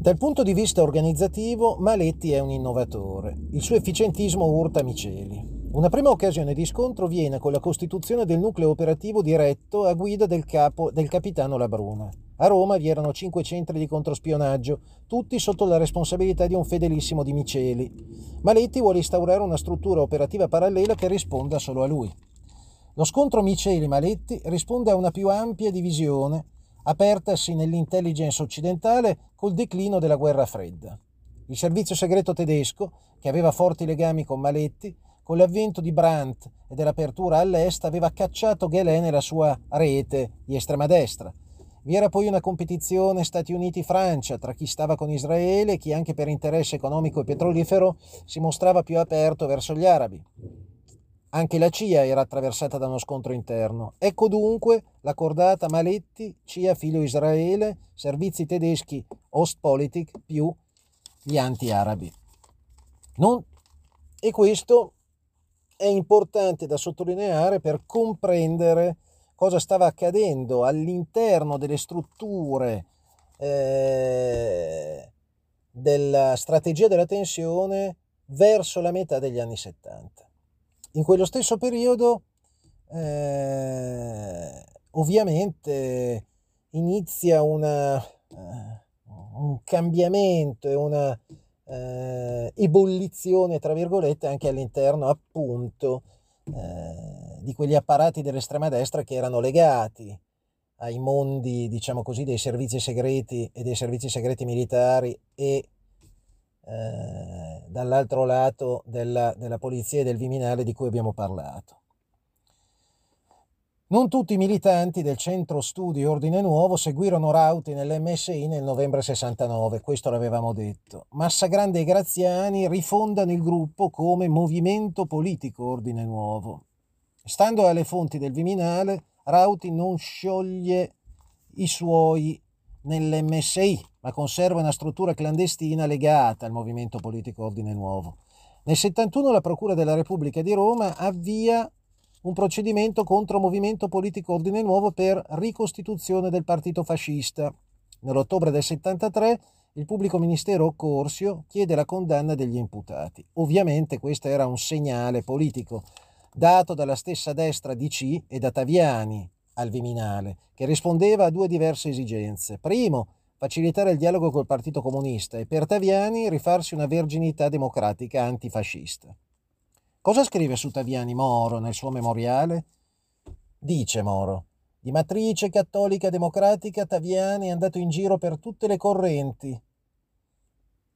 Dal punto di vista organizzativo, Maletti è un innovatore. Il suo efficientismo urta Miceli. Una prima occasione di scontro viene con la costituzione del nucleo operativo diretto a guida del, capo, del capitano Labruna. A Roma vi erano cinque centri di controspionaggio, tutti sotto la responsabilità di un fedelissimo di Miceli. Maletti vuole instaurare una struttura operativa parallela che risponda solo a lui. Lo scontro Miceli-Maletti risponde a una più ampia divisione, apertasi nell'intelligence occidentale col declino della guerra fredda. Il servizio segreto tedesco, che aveva forti legami con Maletti, con l'avvento di Brandt e dell'apertura all'est, aveva cacciato Ghelè nella sua rete di estrema destra. Vi era poi una competizione Stati Uniti-Francia tra chi stava con Israele e chi anche per interesse economico e petrolifero si mostrava più aperto verso gli arabi. Anche la CIA era attraversata da uno scontro interno. Ecco dunque la cordata Maletti, CIA filo Israele, servizi tedeschi Ostpolitik più gli anti-arabi. Non... E questo è importante da sottolineare per comprendere cosa stava accadendo all'interno delle strutture eh, della strategia della tensione verso la metà degli anni 70. In quello stesso periodo eh, ovviamente inizia una, uh, un cambiamento e una eh, ebollizione, tra virgolette, anche all'interno appunto eh, di quegli apparati dell'estrema destra che erano legati ai mondi, diciamo così, dei servizi segreti e dei servizi segreti militari e eh, dall'altro lato della, della polizia e del Viminale di cui abbiamo parlato. Non tutti i militanti del centro studi Ordine Nuovo seguirono Rauti nell'MSI nel novembre 69, questo l'avevamo detto. Massagrande e Graziani rifondano il gruppo come movimento politico Ordine Nuovo. Stando alle fonti del Viminale, Rauti non scioglie i suoi nell'MSI, ma conserva una struttura clandestina legata al movimento politico Ordine Nuovo. Nel 71 la Procura della Repubblica di Roma avvia un procedimento contro Movimento Politico Ordine Nuovo per ricostituzione del partito fascista. Nell'ottobre del 73 il pubblico ministero Corsio chiede la condanna degli imputati. Ovviamente questo era un segnale politico dato dalla stessa destra DC e da Taviani al Viminale, che rispondeva a due diverse esigenze. Primo, facilitare il dialogo col Partito Comunista e per Taviani rifarsi una verginità democratica antifascista. Cosa scrive su Taviani Moro nel suo memoriale? Dice Moro, di matrice cattolica democratica Taviani è andato in giro per tutte le correnti.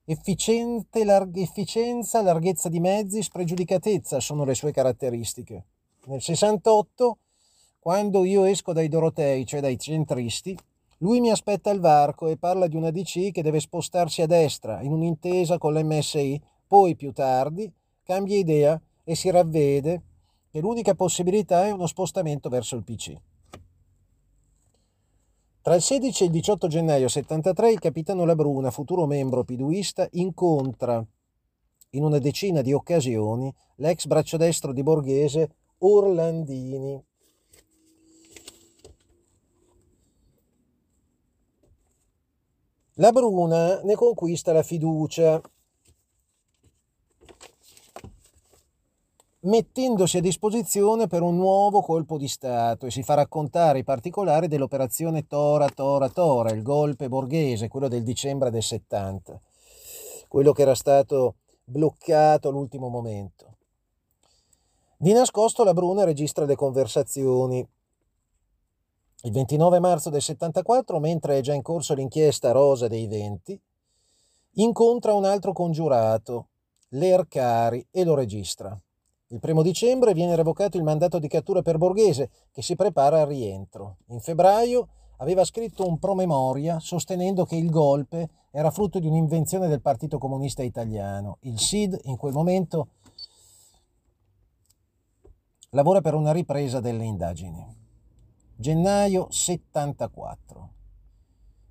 Larg- efficienza, larghezza di mezzi, spregiudicatezza sono le sue caratteristiche. Nel 68, quando io esco dai Dorotei, cioè dai centristi, lui mi aspetta al varco e parla di una DC che deve spostarsi a destra in un'intesa con l'MSI, poi più tardi cambia idea e si ravvede che l'unica possibilità è uno spostamento verso il PC. Tra il 16 e il 18 gennaio 73 il capitano Labruna, futuro membro piduista, incontra in una decina di occasioni l'ex braccio destro di Borghese Orlandini. La Bruna ne conquista la fiducia mettendosi a disposizione per un nuovo colpo di Stato e si fa raccontare i particolari dell'operazione Tora Tora Tora, il golpe borghese, quello del dicembre del 70, quello che era stato bloccato all'ultimo momento. Di nascosto la Bruna registra le conversazioni. Il 29 marzo del 74, mentre è già in corso l'inchiesta Rosa dei Venti, incontra un altro congiurato, Lercari, e lo registra. Il primo dicembre viene revocato il mandato di cattura per Borghese, che si prepara al rientro. In febbraio aveva scritto un promemoria sostenendo che il golpe era frutto di un'invenzione del Partito Comunista Italiano. Il SID in quel momento lavora per una ripresa delle indagini. Gennaio 74.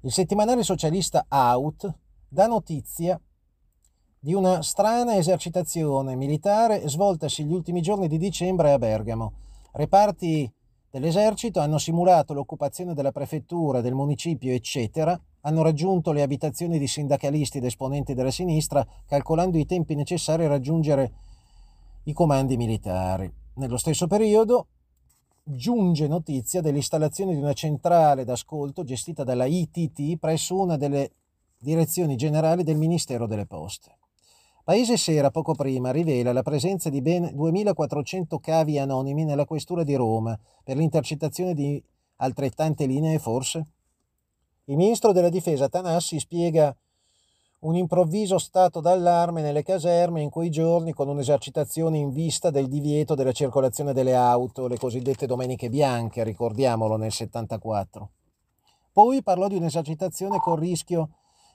Il settimanale socialista Out dà notizia di una strana esercitazione militare svoltasi gli ultimi giorni di dicembre a Bergamo. Reparti dell'esercito hanno simulato l'occupazione della prefettura, del municipio, eccetera, hanno raggiunto le abitazioni di sindacalisti ed esponenti della sinistra, calcolando i tempi necessari a raggiungere i comandi militari. Nello stesso periodo giunge notizia dell'installazione di una centrale d'ascolto gestita dalla ITT presso una delle direzioni generali del Ministero delle Poste. Paese Sera poco prima rivela la presenza di ben 2400 cavi anonimi nella questura di Roma per l'intercettazione di altrettante linee forse? Il ministro della difesa Tanassi spiega un improvviso stato d'allarme nelle caserme in quei giorni con un'esercitazione in vista del divieto della circolazione delle auto, le cosiddette domeniche bianche, ricordiamolo nel 74. Poi parlò di un'esercitazione con rischio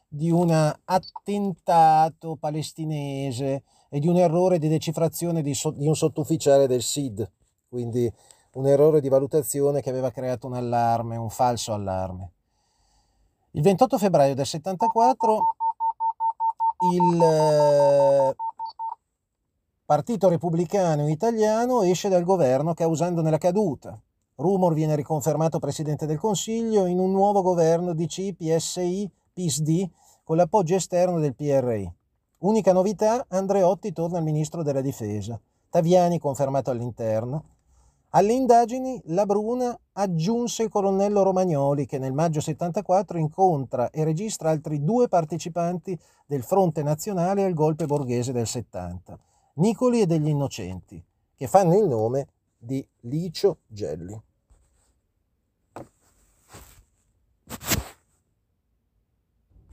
di un attentato palestinese e di un errore di decifrazione di, so, di un sottufficiale del SID, quindi un errore di valutazione che aveva creato un allarme, un falso allarme. Il 28 febbraio del 74 il eh, Partito Repubblicano Italiano esce dal governo causandone la caduta. Rumor viene riconfermato Presidente del Consiglio in un nuovo governo DC, PSI, PISD, con l'appoggio esterno del PRI. Unica novità, Andreotti torna al Ministro della Difesa. Taviani confermato all'interno. Alle indagini la Bruna aggiunse il colonnello Romagnoli che nel maggio 74 incontra e registra altri due partecipanti del Fronte Nazionale al golpe borghese del 70, Nicoli e degli Innocenti, che fanno il nome di Licio Gelli.